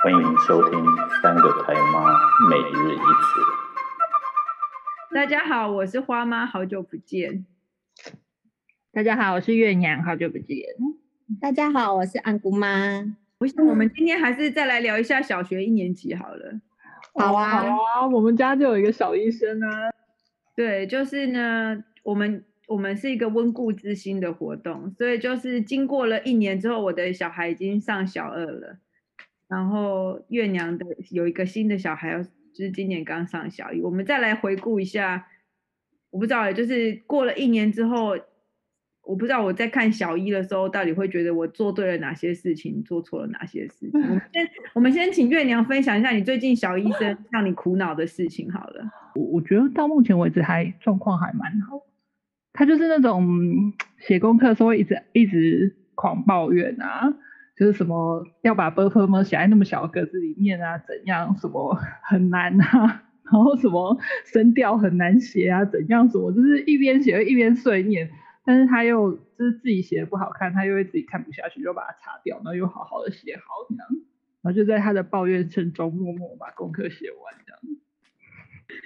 欢迎收听三个台妈每日一词。大家好，我是花妈，好久不见。大家好，我是月娘，好久不见。大家好，我是安姑妈。我想我们今天还是再来聊一下小学一年级好了。好啊，好啊，我们家就有一个小医生啊。对，就是呢，我们我们是一个温故知新的活动，所以就是经过了一年之后，我的小孩已经上小二了，然后月娘的有一个新的小孩，就是今年刚上小一，我们再来回顾一下，我不知道，就是过了一年之后。我不知道我在看小一的时候，到底会觉得我做对了哪些事情，做错了哪些事情。我们 先，我们先请月娘分享一下你最近小医生让你苦恼的事情好了。我我觉得到目前为止还状况还蛮好。他就是那种写功课的时候一直一直狂抱怨啊，就是什么要把 buffer 写在那么小的格子里面啊，怎样什么很难啊，然后什么声调很难写啊，怎样什么，就是一边写一边碎念，但是他又就是自己写的不好看，他又会自己看不下去，就把它擦掉，然后又好好的写好这样，然后就在他的抱怨声中默默把功课写完这样，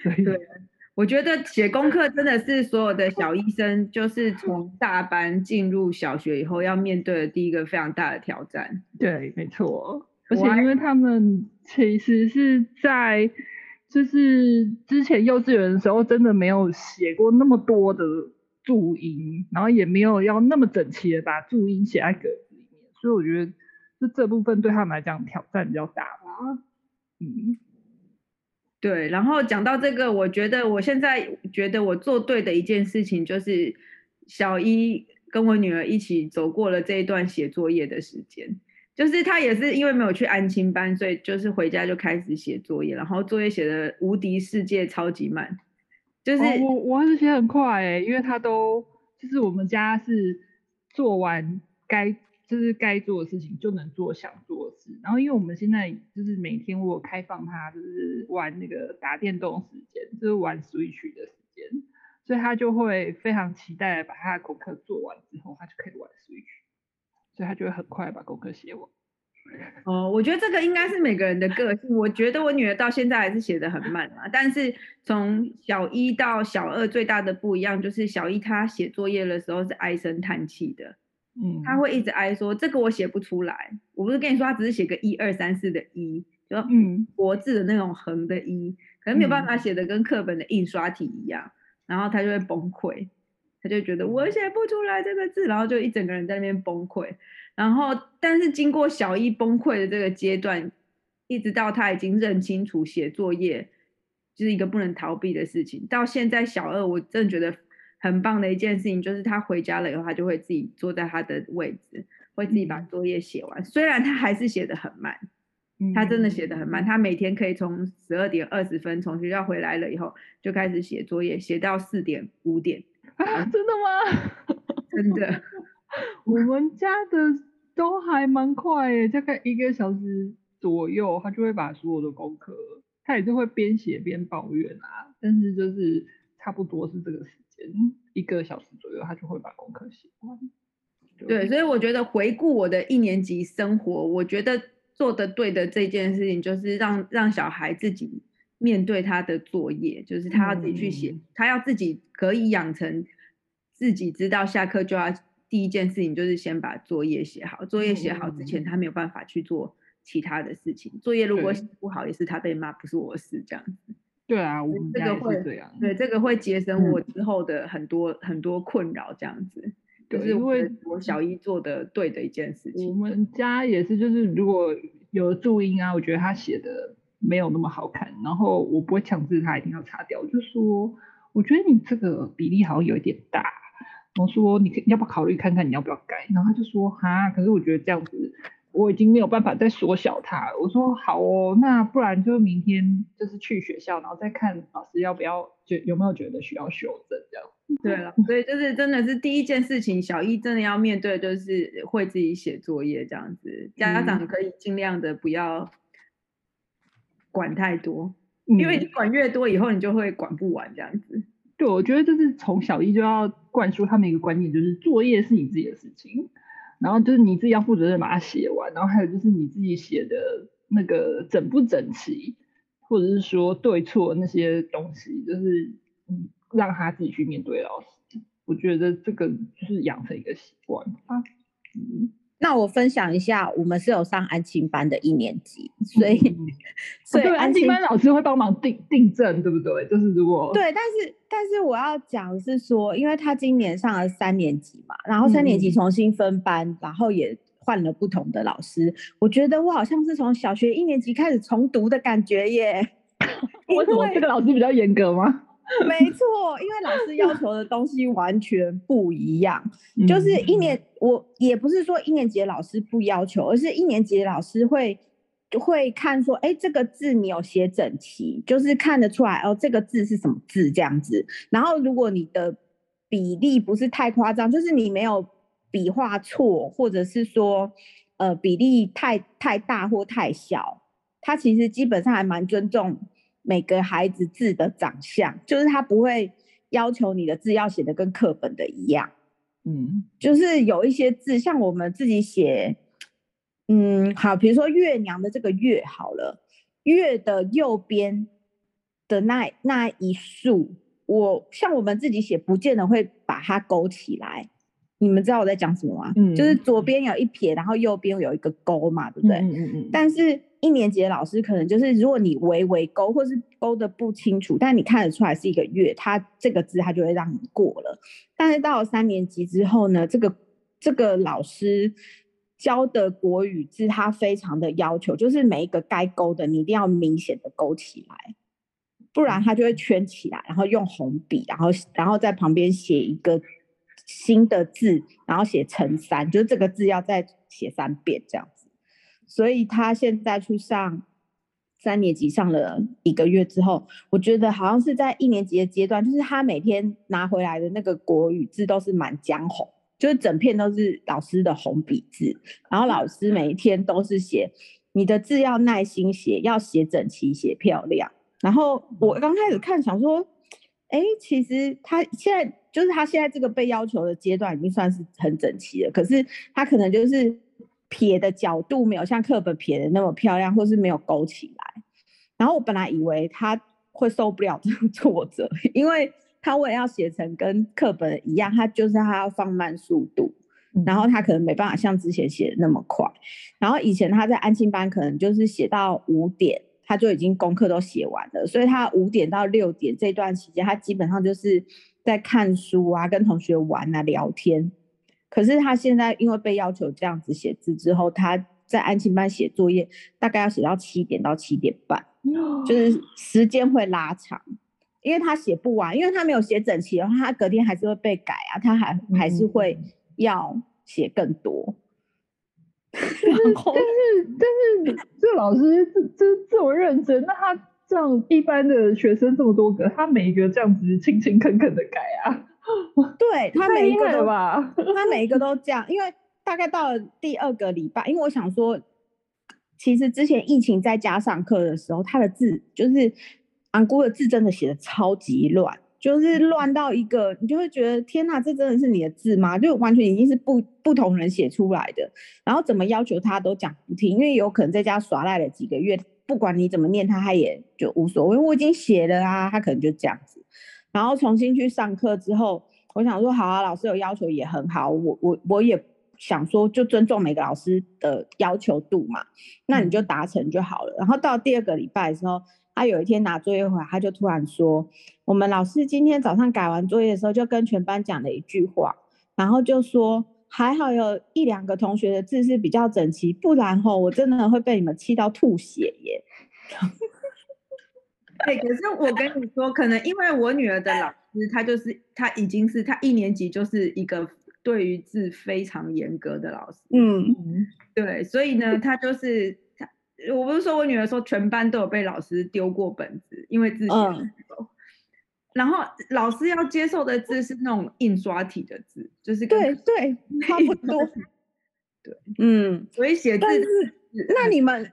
所以。对我觉得写功课真的是所有的小医生，就是从大班进入小学以后要面对的第一个非常大的挑战。对，没错。而且因为他们其实是在就是之前幼稚园的时候，真的没有写过那么多的。注音，然后也没有要那么整齐的把注音写在格子里面，所以我觉得就这部分对他们来讲挑战比较大吧。嗯，对。然后讲到这个，我觉得我现在觉得我做对的一件事情，就是小一跟我女儿一起走过了这一段写作业的时间。就是她也是因为没有去安亲班，所以就是回家就开始写作业，然后作业写的无敌世界超级慢。就是、我我还是写很快哎、因为他都就是我们家是做完该就是该做的事情就能做想做的事，然后因为我们现在就是每天我开放他就是玩那个打电动时间，就是玩 Switch 的时间，所以他就会非常期待把他的功课做完之后，他就可以玩 Switch，所以他就会很快把功课写完。哦，我觉得这个应该是每个人的个性。我觉得我女儿到现在还是写的很慢嘛，但是从小一到小二最大的不一样就是小一她写作业的时候是唉声叹气的，嗯，他会一直挨说这个我写不出来。我不是跟你说他只是写个一二三四的一，就嗯国字的那种横的一，可能没有办法写的跟课本的印刷体一样，然后他就会崩溃，他就觉得我写不出来这个字，然后就一整个人在那边崩溃。然后，但是经过小一崩溃的这个阶段，一直到他已经认清楚写作业就是一个不能逃避的事情。到现在小二，我真的觉得很棒的一件事情，就是他回家了以后，他就会自己坐在他的位置，会自己把作业写完。虽然他还是写的很慢，他真的写的很慢。他每天可以从十二点二十分从学校回来了以后，就开始写作业，写到四点五点。啊，真的吗？真的。我们家的都还蛮快诶，大概一个小时左右，他就会把所有的功课，他也是会边写边抱怨啊，但是就是差不多是这个时间，一个小时左右，他就会把功课写完。对，所以我觉得回顾我的一年级生活，我觉得做的对的这件事情，就是让让小孩自己面对他的作业，就是他要自己去写，嗯、他要自己可以养成自己知道下课就要。第一件事情就是先把作业写好，作业写好之前，他没有办法去做其他的事情。嗯、作业如果写不好，也是他被骂，不是我的事，这样子。对啊，我们这个会这样。对，这个会节省我之后的很多、嗯、很多困扰，这样子。就是因为我小姨做的对的一件事情。我们家也是，就是如果有注音啊，我觉得他写的没有那么好看，然后我不会强制他一定要擦掉，我就说，我觉得你这个比例好像有一点大。我说你可要不要考虑看看你要不要改？然后他就说哈，可是我觉得这样子我已经没有办法再缩小它了。我说好哦，那不然就明天就是去学校，然后再看老师要不要觉有没有觉得需要修正这样。对了，所以就是真的是第一件事情，小一真的要面对就是会自己写作业这样子，家长可以尽量的不要管太多，嗯、因为你管越多以后你就会管不完这样子。对，我觉得就是从小一就要灌输他们一个观念，就是作业是你自己的事情，然后就是你自己要负责任把它写完，然后还有就是你自己写的那个整不整齐，或者是说对错那些东西，就是，让他自己去面对老师。我觉得这个就是养成一个习惯啊。嗯。那我分享一下，我们是有上安亲班的一年级，所以、嗯、所以安亲班老师会帮忙订订正，对不对？就是如果对，但是但是我要讲是说，因为他今年上了三年级嘛，然后三年级重新分班，嗯、然后也换了不同的老师，我觉得我好像是从小学一年级开始重读的感觉耶。为什么这个老师比较严格吗？没错，因为老师要求的东西完全不一样。就是一年，我也不是说一年级的老师不要求，而是一年级的老师会会看说，哎，这个字你有写整齐，就是看得出来哦，这个字是什么字这样子。然后如果你的比例不是太夸张，就是你没有笔画错，或者是说呃比例太太大或太小，他其实基本上还蛮尊重。每个孩子字的长相，就是他不会要求你的字要写的跟课本的一样，嗯，就是有一些字，像我们自己写，嗯，好，比如说月娘的这个月好了，月的右边的那那一竖，我像我们自己写，不见得会把它勾起来。你们知道我在讲什么吗？嗯，就是左边有一撇，然后右边有一个勾嘛，对不对？嗯嗯嗯。但是一年级的老师可能就是，如果你微微勾，或是勾的不清楚，但你看得出来是一个月，他这个字他就会让你过了。但是到了三年级之后呢，这个这个老师教的国语字，他非常的要求，就是每一个该勾的，你一定要明显的勾起来，不然他就会圈起来，然后用红笔，然后然后在旁边写一个。新的字，然后写成三，就是这个字要再写三遍这样子。所以他现在去上三年级，上了一个月之后，我觉得好像是在一年级的阶段，就是他每天拿回来的那个国语字都是满江红，就是整片都是老师的红笔字。然后老师每一天都是写你的字要耐心写，要写整齐，写漂亮。然后我刚开始看，想说，哎，其实他现在。就是他现在这个被要求的阶段已经算是很整齐了，可是他可能就是撇的角度没有像课本撇的那么漂亮，或是没有勾起来。然后我本来以为他会受不了这种挫折，因为他为了要写成跟课本一样，他就是他要放慢速度，然后他可能没办法像之前写的那么快。然后以前他在安亲班可能就是写到五点，他就已经功课都写完了，所以他五点到六点这段期间，他基本上就是。在看书啊，跟同学玩啊，聊天。可是他现在因为被要求这样子写字之后，他在安亲班写作业，大概要写到七点到七点半，就是时间会拉长，因为他写不完，因为他没有写整齐的话，他隔天还是会被改啊，他还还是会要写更多。但是但是但是这老师这这这么认真，那他。像一般的学生这么多个，他每一个这样子勤勤恳恳的改啊，对他每一个都吧，他每一个 都这样，因为大概到了第二个礼拜，因为我想说，其实之前疫情在家上课的时候，他的字就是昂姑的字真的写的超级乱，就是乱到一个你就会觉得天哪，这真的是你的字吗？就完全已经是不不同人写出来的，然后怎么要求他都讲不听，因为有可能在家耍赖了几个月。不管你怎么念他，他也就无所谓。我已经写了啊，他可能就这样子。然后重新去上课之后，我想说好啊，老师有要求也很好。我我我也想说，就尊重每个老师的要求度嘛。那你就达成就好了。然后到第二个礼拜的时候，他有一天拿作业回来，他就突然说：“我们老师今天早上改完作业的时候，就跟全班讲了一句话，然后就说。”还好有一两个同学的字是比较整齐，不然吼我真的会被你们气到吐血耶。对，可是我跟你说，可能因为我女儿的老师，她就是她已经是她一年级就是一个对于字非常严格的老师。嗯，对，所以呢，她就是她，我不是说我女儿说全班都有被老师丢过本子，因为字写不够。嗯然后老师要接受的字是那种印刷体的字，就是对对，差不多。对，嗯，所以写字是。那你们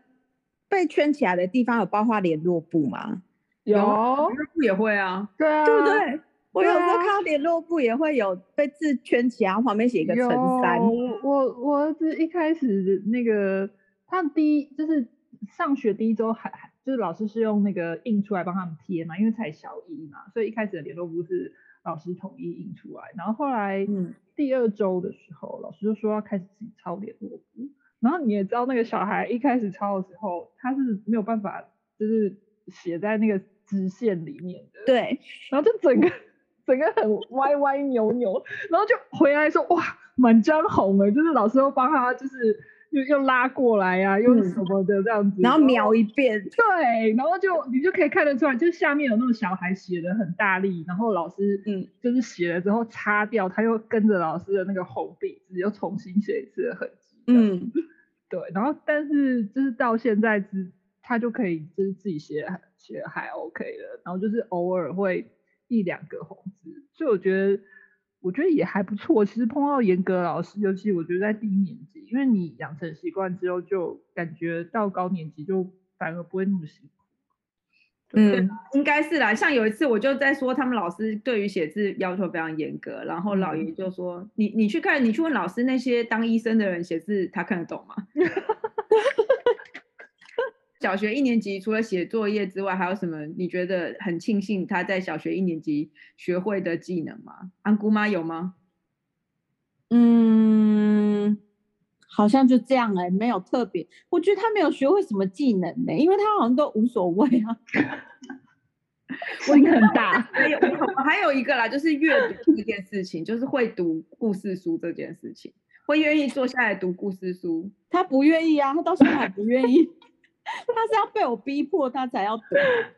被圈起来的地方有包括联络部吗？有，联络簿也会啊。对啊，对不对？我有时候看到联络簿也会有被字圈起来，旁边写一个乘三。我我儿子一开始那个他第一就是上学第一周还还就是老师是用那个印出来帮他们贴嘛，因为才小一嘛，所以一开始的联络簿是老师统一印出来，然后后来第二周的时候，嗯、老师就说要开始自己抄联络簿，然后你也知道那个小孩一开始抄的时候，他是没有办法就是写在那个直线里面的，对，然后就整个整个很歪歪扭扭，然后就回来说哇，满张红了，就是老师又帮他就是。又又拉过来呀、啊，又什么的这样子，嗯、然后描一遍，对，然后就你就可以看得出来，就是下面有那种小孩写的很大力，然后老师嗯，就是写了之后擦掉，他又跟着老师的那个红笔字又重新写一次的痕迹，嗯，对，然后但是就是到现在之他就可以就是自己写写还 OK 的，然后就是偶尔会一两个红字，所以我觉得。我觉得也还不错。其实碰到严格的老师，尤其我觉得在低年级，因为你养成习惯之后，就感觉到高年级就反而不会那么辛苦。嗯，应该是啦。像有一次我就在说，他们老师对于写字要求非常严格，然后老爷就说：“嗯、你你去看，你去问老师，那些当医生的人写字，他看得懂吗？” 小学一年级除了写作业之外，还有什么你觉得很庆幸他在小学一年级学会的技能吗？安姑妈有吗？嗯，好像就这样哎、欸，没有特别。我觉得他没有学会什么技能呢、欸，因为他好像都无所谓啊。心很大。还有还有一个啦，就是阅读这件事情，就是会读故事书这件事情，会愿意坐下来读故事书。他不愿意啊，他到现在还不愿意。他是要被我逼迫，他才要读。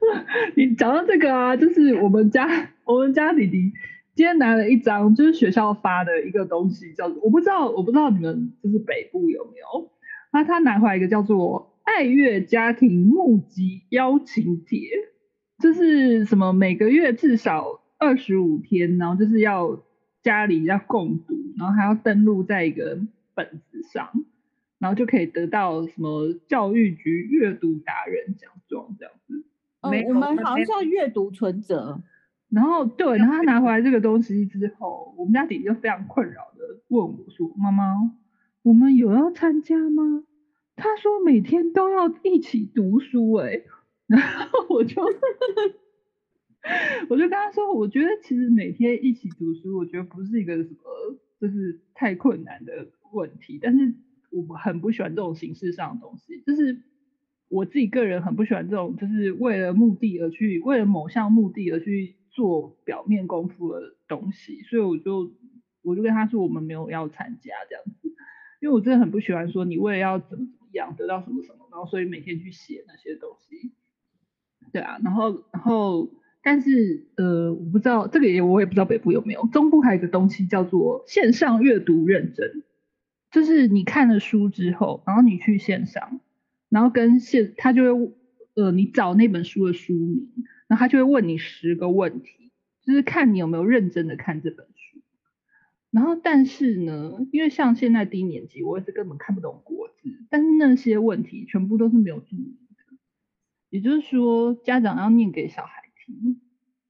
你讲到这个啊，就是我们家我们家弟弟今天拿了一张，就是学校发的一个东西，叫做我不知道我不知道你们就是北部有没有？那他拿回来一个叫做“爱乐家庭募集邀请帖”，就是什么每个月至少二十五天，然后就是要家里要共读，然后还要登录在一个本子上。然后就可以得到什么教育局阅读达人奖状这样子。哦，我们好像是要阅读存折。然后对，然后他拿回来这个东西之后，我们家弟弟就非常困扰的问我说：“妈妈，我们有要参加吗？”他说每天都要一起读书哎。然后我就我就跟他说，我觉得其实每天一起读书，我觉得不是一个什么就是太困难的问题，但是。我很不喜欢这种形式上的东西，就是我自己个人很不喜欢这种，就是为了目的而去，为了某项目的而去做表面功夫的东西，所以我就我就跟他说，我们没有要参加这样子，因为我真的很不喜欢说你为了要怎么怎么样得到什么什么，然后所以每天去写那些东西，对啊，然后然后但是呃，我不知道这个也我也不知道北部有没有，中部还有一个东西叫做线上阅读认证。就是你看了书之后，然后你去线上，然后跟线他就会呃，你找那本书的书名，然后他就会问你十个问题，就是看你有没有认真的看这本书。然后但是呢，因为像现在低年级，我也是根本看不懂国字，但是那些问题全部都是没有注明的，也就是说家长要念给小孩听，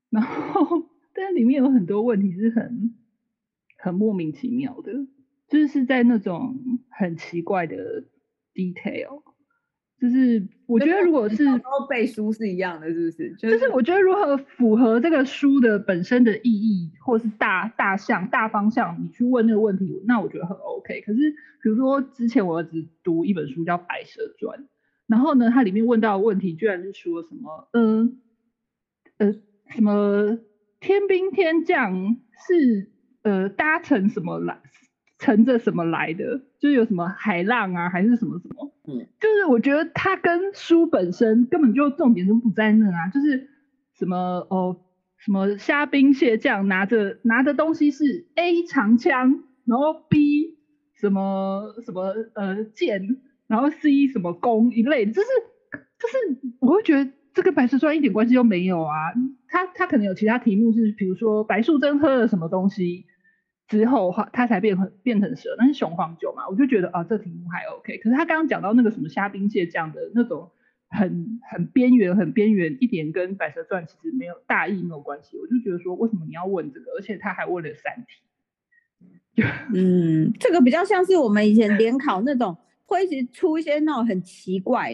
然后 但是里面有很多问题是很很莫名其妙的。就是在那种很奇怪的 detail，就是我觉得如果是背书是一样的，是不是？就是我觉得如何符合这个书的本身的意义，或是大大项大方向，你去问那个问题，那我觉得很 OK。可是比如说之前我儿子读一本书叫《白蛇传》，然后呢，它里面问到的问题居然是说什么，嗯呃，呃什么天兵天将是呃搭乘什么来？乘着什么来的？就是有什么海浪啊，还是什么什么？嗯，就是我觉得它跟书本身根本就重点都不在那啊，就是什么哦，什么虾兵蟹将拿着拿的东西是 A 长枪，然后 B 什么什么呃剑，然后 C 什么弓一类，就是就是我会觉得这跟白蛇传一点关系都没有啊。他他可能有其他题目是，比如说白素贞喝了什么东西。之后话，他才变成变成蛇，那是雄黄酒嘛？我就觉得啊，这题目还 OK。可是他刚刚讲到那个什么虾兵蟹将的那种很很边缘、很边缘，一点跟《白蛇传》其实没有大意没有关系。我就觉得说，为什么你要问这个？而且他还问了三题。嗯，这个比较像是我们以前联考那种会一直出一些那种很奇怪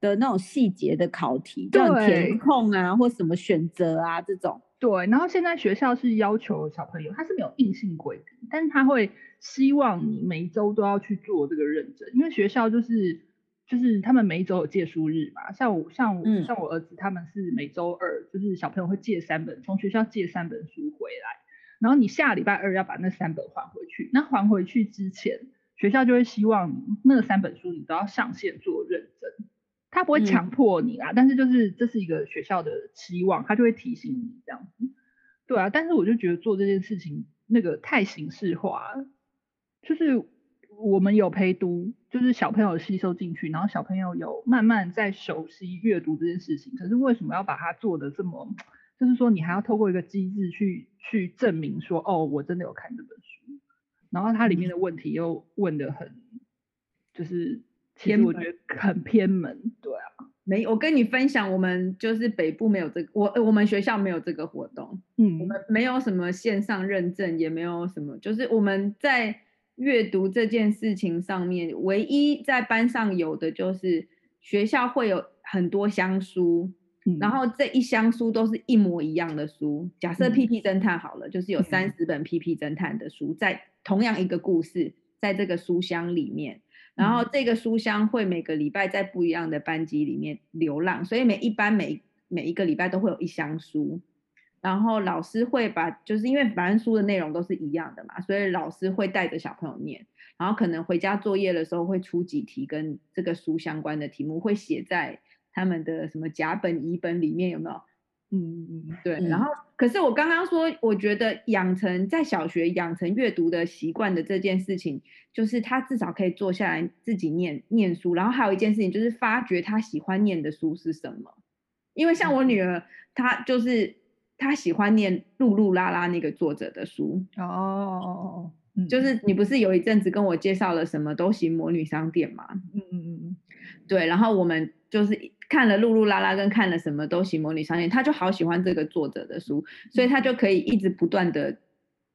的的那种细节的考题，就填空啊或什么选择啊这种。对，然后现在学校是要求小朋友，他是没有硬性规定，但是他会希望你每一周都要去做这个认证，因为学校就是就是他们每一周有借书日嘛，像我像我、嗯、像我儿子他们是每周二，就是小朋友会借三本，从学校借三本书回来，然后你下礼拜二要把那三本还回去，那还回去之前，学校就会希望你那三本书你都要上线做认证。他不会强迫你啦，嗯、但是就是这是一个学校的期望，他就会提醒你这样子。对啊，但是我就觉得做这件事情那个太形式化了，就是我们有陪读，就是小朋友吸收进去，然后小朋友有慢慢在熟悉阅读这件事情。可是为什么要把它做的这么，就是说你还要透过一个机制去去证明说，哦，我真的有看这本书，然后它里面的问题又问的很，就是。其实我觉得很偏门，对啊，没，我跟你分享，我们就是北部没有这个，我我们学校没有这个活动，嗯，我们没有什么线上认证，也没有什么，就是我们在阅读这件事情上面，唯一在班上有的就是学校会有很多箱书，嗯，然后这一箱书都是一模一样的书，假设 PP 侦探好了，嗯，就是有三十本 PP 侦探的书，在同样一个故事，在这个书箱里面。然后这个书香会每个礼拜在不一样的班级里面流浪，所以每一班每每一个礼拜都会有一箱书，然后老师会把，就是因为反正书的内容都是一样的嘛，所以老师会带着小朋友念，然后可能回家作业的时候会出几题跟这个书相关的题目，会写在他们的什么甲本、乙本里面，有没有？嗯嗯嗯，对。然后，可是我刚刚说，我觉得养成在小学养成阅读的习惯的这件事情，就是他至少可以坐下来自己念念书。然后还有一件事情，就是发掘他喜欢念的书是什么。因为像我女儿，她就是她喜欢念露露拉拉那个作者的书。哦，就是你不是有一阵子跟我介绍了什么都行魔女商店吗？嗯嗯嗯，对。然后我们就是。看了露露拉拉跟看了什么都行魔女商店，他就好喜欢这个作者的书，所以他就可以一直不断的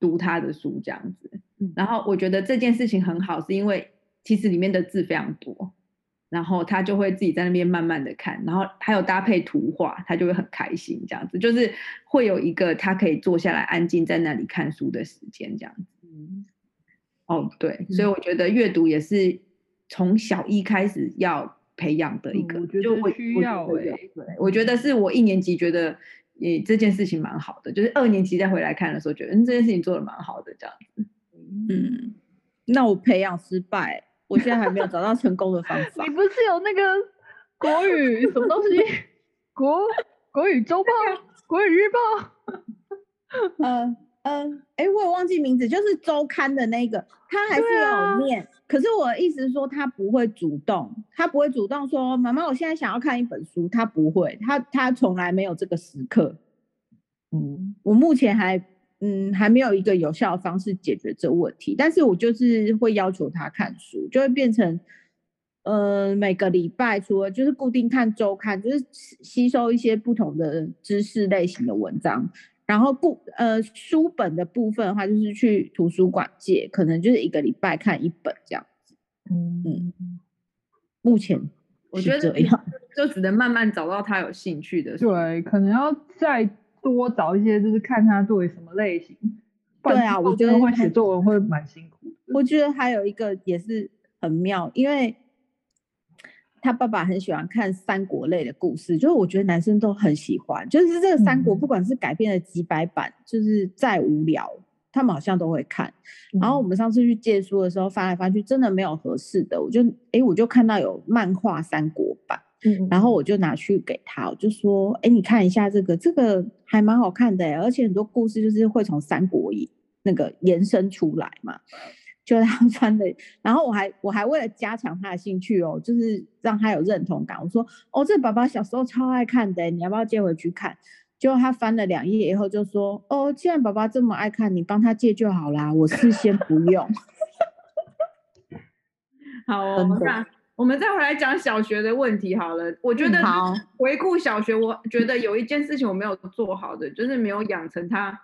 读他的书这样子。然后我觉得这件事情很好，是因为其实里面的字非常多，然后他就会自己在那边慢慢的看，然后还有搭配图画，他就会很开心这样子，就是会有一个他可以坐下来安静在那里看书的时间这样子。哦，对，所以我觉得阅读也是从小一开始要。培养的一个，嗯、我觉得需要哎、欸，对，我觉得是我一年级觉得，诶，这件事情蛮好的，就是二年级再回来看的时候，觉得嗯，这件事情做的蛮好的这样子。嗯，那我培养失败，我现在还没有找到成功的方 法。你不是有那个国语什么东西？国国语周报、国语日报？嗯嗯，哎，我也忘记名字，就是周刊的那个，他还是有念。可是我的意思是说，他不会主动，他不会主动说：“妈妈，我现在想要看一本书。”他不会，他他从来没有这个时刻。嗯，我目前还嗯还没有一个有效的方式解决这个问题。但是我就是会要求他看书，就会变成呃每个礼拜除了就是固定看周刊，就是吸收一些不同的知识类型的文章。然后故呃书本的部分的话，就是去图书馆借，可能就是一个礼拜看一本这样子。嗯嗯，目前我觉得 就只能慢慢找到他有兴趣的书。对，可能要再多找一些，就是看他对什么类型。对啊，我觉得会写作文会蛮辛苦的。我觉得还有一个也是很妙，因为。他爸爸很喜欢看三国类的故事，就是我觉得男生都很喜欢，就是这个三国不管是改编了几百版，嗯、就是再无聊，他们好像都会看。然后我们上次去借书的时候翻来翻去，真的没有合适的，我就哎我就看到有漫画三国版，嗯，然后我就拿去给他，我就说哎你看一下这个，这个还蛮好看的，而且很多故事就是会从三国里那个延伸出来嘛。就他穿的，然后我还我还为了加强他的兴趣哦，就是让他有认同感。我说哦，这爸爸小时候超爱看的，你要不要借回去看？结果他翻了两页以后就说哦，既然爸爸这么爱看，你帮他借就好啦，我是先不用。好、哦，我们看，我们再回来讲小学的问题好了。我觉得回顾小学，我觉得有一件事情我没有做好的，就是没有养成他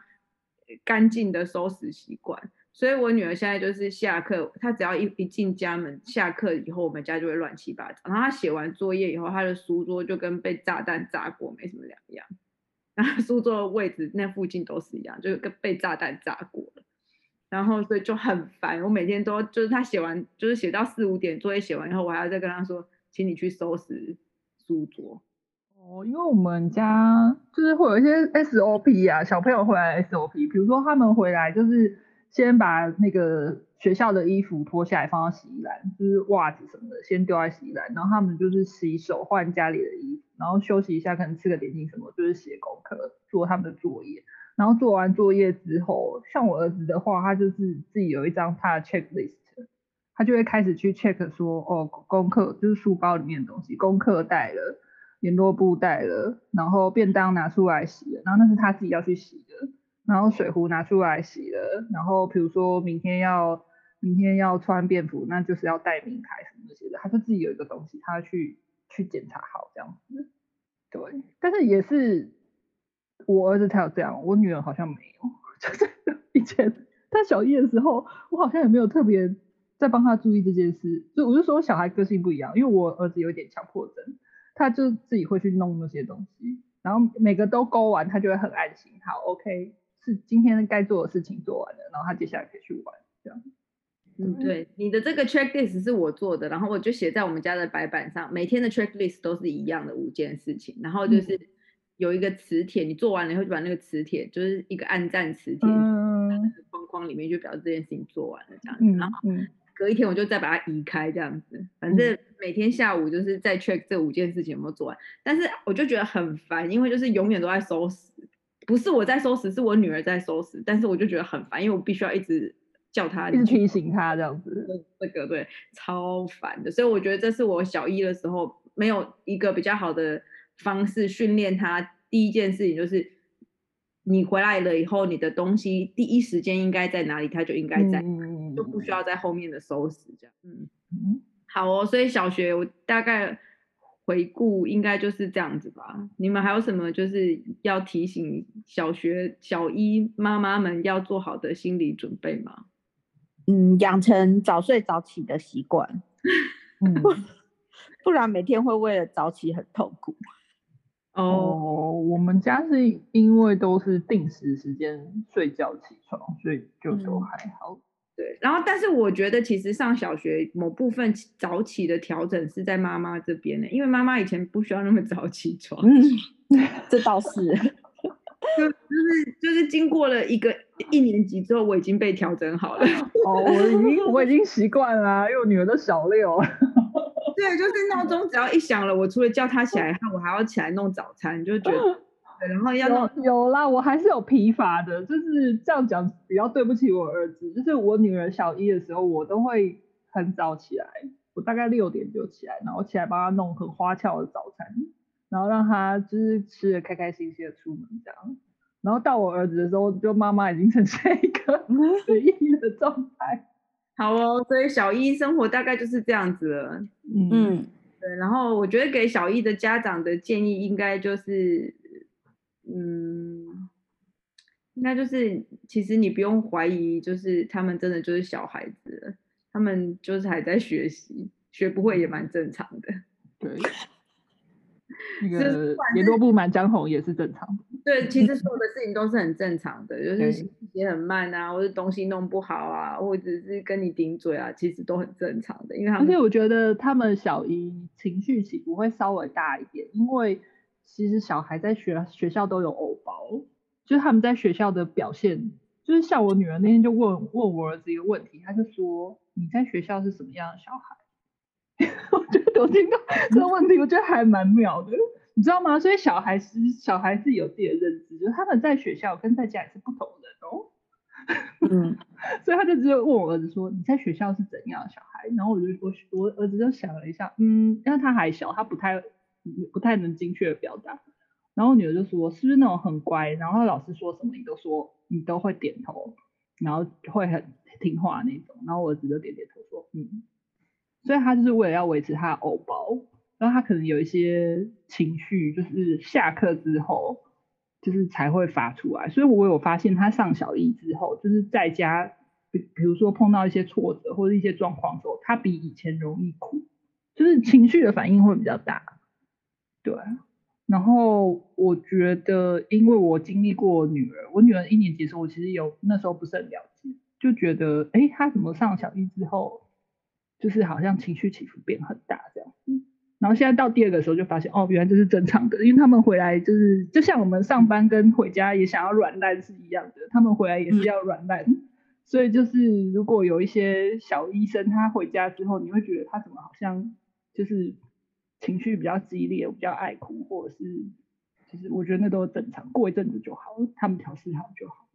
干净的收拾习惯。所以我女儿现在就是下课，她只要一一进家门，下课以后我们家就会乱七八糟。然后她写完作业以后，她的书桌就跟被炸弹炸过没什么两样。然后书桌的位置那附近都是一样，就跟被炸弹炸过了。然后所以就很烦，我每天都就是她写完，就是写到四五点，作业写完以后，我还要再跟她说，请你去收拾书桌。哦，因为我们家就是会有一些 SOP 啊，小朋友回来 SOP，比如说他们回来就是。先把那个学校的衣服脱下来放到洗衣篮，就是袜子什么的，先丢在洗衣篮。然后他们就是洗手换家里的衣服，然后休息一下，可能吃个点心什么，就是写功课，做他们的作业。然后做完作业之后，像我儿子的话，他就是自己有一张他的 checklist，他就会开始去 check 说，哦，功课就是书包里面的东西，功课带了，联络簿带了，然后便当拿出来洗了，然后那是他自己要去洗的。然后水壶拿出来洗了，然后比如说明天要明天要穿便服，那就是要带名牌什么那些的，他就自己有一个东西，他去去检查好这样子。对，但是也是我儿子才有这样，我女儿好像没有。就是以前他小一的时候，我好像也没有特别在帮他注意这件事。就我就说小孩个性不一样，因为我儿子有点强迫症，他就自己会去弄那些东西，然后每个都勾完，他就会很安心。好，OK。是今天该做的事情做完了，然后他接下来可以去玩，这样。嗯，对，你的这个 checklist 是我做的，然后我就写在我们家的白板上，每天的 checklist 都是一样的五件事情，然后就是有一个磁铁，你做完了以后就把那个磁铁，就是一个按赞磁铁，那个框框里面就表示这件事情做完了这样子，嗯，然后隔一天我就再把它移开这样子，反正每天下午就是在 check 这五件事情有没有做完，但是我就觉得很烦，因为就是永远都在收拾。不是我在收拾，是我女儿在收拾，但是我就觉得很烦，因为我必须要一直叫她，一直提醒她这样子。这个对，超烦的。所以我觉得这是我小一的时候没有一个比较好的方式训练她。第一件事情就是，你回来了以后，你的东西第一时间应该在哪里，她就应该在，嗯、就不需要在后面的收拾这样。嗯嗯，好哦。所以小学我大概。回顾应该就是这样子吧。你们还有什么就是要提醒小学小一妈妈们要做好的心理准备吗？嗯，养成早睡早起的习惯。嗯，不然每天会为了早起很痛苦。哦，哦，我们家是因为都是定时时间睡觉起床，所以就都还好。嗯对，然后但是我觉得其实上小学某部分早起的调整是在妈妈这边的，因为妈妈以前不需要那么早起床。嗯，这倒是，就就是就是经过了一个一年级之后，我已经被调整好了。哦，我已经我已经习惯了，因为我女儿都小六。对，就是闹钟只要一响了，我除了叫她起来，我还要起来弄早餐，就觉得。然后要有有啦，我还是有疲乏的，就是这样讲比较对不起我儿子。就是我女儿小一的时候，我都会很早起来，我大概六点就起来，然后起来帮她弄很花俏的早餐，然后让她就是吃的开开心心的出门这样。然后到我儿子的时候，就妈妈已经呈现一个 随意的状态。好哦，所以小一生活大概就是这样子了。嗯，对。然后我觉得给小一的家长的建议应该就是。嗯，应该就是，其实你不用怀疑，就是他们真的就是小孩子，他们就是还在学习，学不会也蛮正常的。对，那个联络簿满江红也是正常的。对，其实所有的事情都是很正常的，就是也很慢啊，或者东西弄不好啊，或者是跟你顶嘴啊，其实都很正常的。因为他们，而且我觉得他们小姨情绪起伏会稍微大一点，因为。其实小孩在学学校都有偶包，就是他们在学校的表现，就是像我女儿那天就问问我儿子一个问题，他就说，你在学校是什么样的小孩？我觉得我听到这个问题，我觉得还蛮妙的，你知道吗？所以小孩是小孩自己有自己的认知，就是他们在学校跟在家里是不同的哦。嗯，所以他就直接问我儿子说，你在学校是怎样的小孩？然后我就我我儿子就想了一下，嗯，因为他还小，他不太。不太能精确的表达，然后女儿就说：“是不是那种很乖，然后老师说什么你都说，你都会点头，然后会很听话那种。”然后我儿子就点点头说：“嗯。”所以他就是为了要维持他的偶包，然后他可能有一些情绪，就是下课之后就是才会发出来。所以我有发现他上小一之后，就是在家比比如说碰到一些挫折或者一些状况时候，他比以前容易哭，就是情绪的反应会比较大。对，然后我觉得，因为我经历过女儿，我女儿一年级的时候，我其实有那时候不是很了解，就觉得，哎，她怎么上小一之后，就是好像情绪起伏变很大这样。然后现在到第二个时候就发现，哦，原来这是正常的，因为他们回来就是就像我们上班跟回家也想要软烂是一样的，他们回来也是要软烂。嗯、所以就是如果有一些小医生他回家之后，你会觉得他怎么好像就是情绪比较激烈，比较爱哭，或者是其实我觉得那都正常，过一阵子就好，他们调试好就好。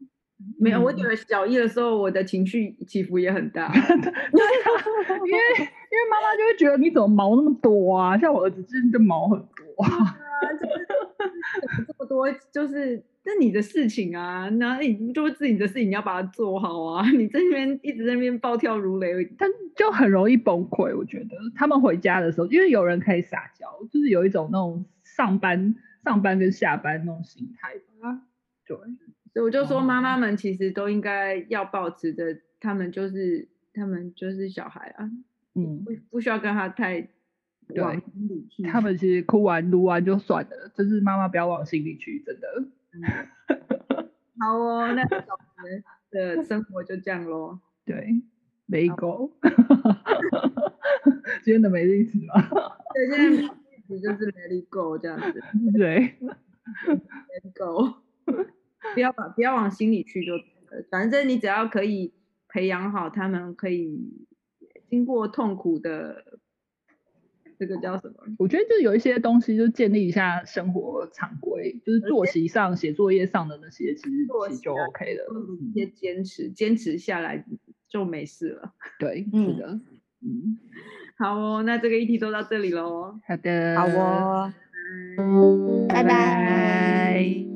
没有，我觉得小一的时候我的情绪起伏也很大，对，因为 因为妈妈就会觉得你怎么毛那么多啊？像我儿子真的毛很多啊，就是这么多，就是那你的事情啊，那你就是自己的事情，你要把它做好啊。你在那边一直在那边暴跳如雷，他就很容易崩溃。我觉得他们回家的时候，因为有人可以撒娇，就是有一种那种上班上班跟下班那种心态吧，对。所以我就说，妈妈们其实都应该要保持着，他们就是他们就是小孩啊，嗯，不不需要跟他太往心里去。他们其实哭完、撸完就算了，就是妈妈不要往心里去，真的。嗯、好哦，那小学的生活就这样喽。对，没狗。今天的没意思吗？对，今天的意思就是 Let it go 这样子。对，Let it go。不要把不要往心里去就，反正你只要可以培养好他们，可以经过痛苦的这个叫什么？我觉得就有一些东西，就建立一下生活常规，就是作息上、写作业上的那些，其实其实就 OK 了。一些坚持，坚持下来就没事了。对，是的，嗯，好哦，那这个议题就到这里喽。好的，好哦，拜拜。